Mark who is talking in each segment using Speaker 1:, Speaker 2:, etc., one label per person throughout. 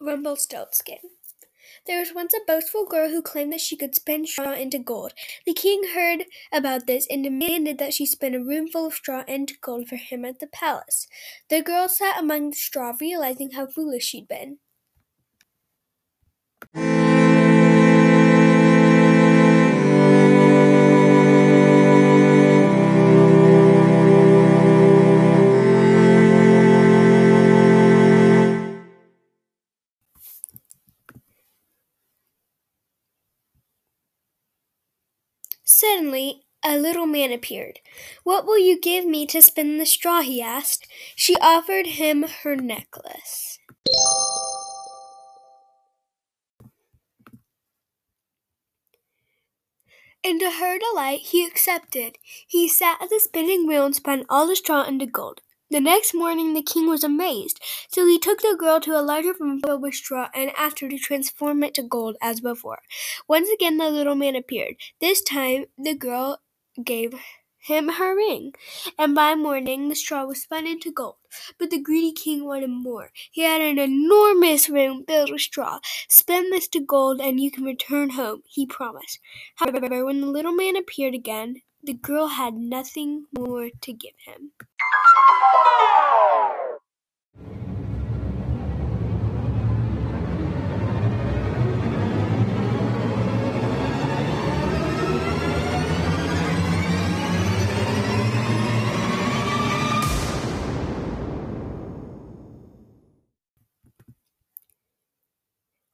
Speaker 1: Rumpelstiltskin. There was once a boastful girl who claimed that she could spin straw into gold. The king heard about this and demanded that she spin a roomful of straw into gold for him at the palace. The girl sat among the straw, realizing how foolish she'd been. Suddenly, a little man appeared. What will you give me to spin the straw? he asked. She offered him her necklace. And to her delight, he accepted. He sat at the spinning wheel and spun all the straw into gold. The next morning the king was amazed, so he took the girl to a larger room filled with straw and asked her to transform it to gold as before. Once again the little man appeared. This time the girl gave him her ring, and by morning the straw was spun into gold. But the greedy king wanted more. He had an enormous ring filled with straw. Spin this to gold and you can return home, he promised. However, when the little man appeared again, the girl had nothing more to give him.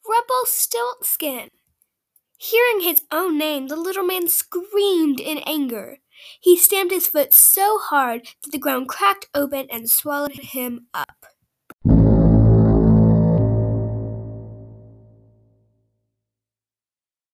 Speaker 1: Rumpelstiltskin. Hearing his own name, the little man screamed in anger. He stamped his foot so hard that the ground cracked open and swallowed him up.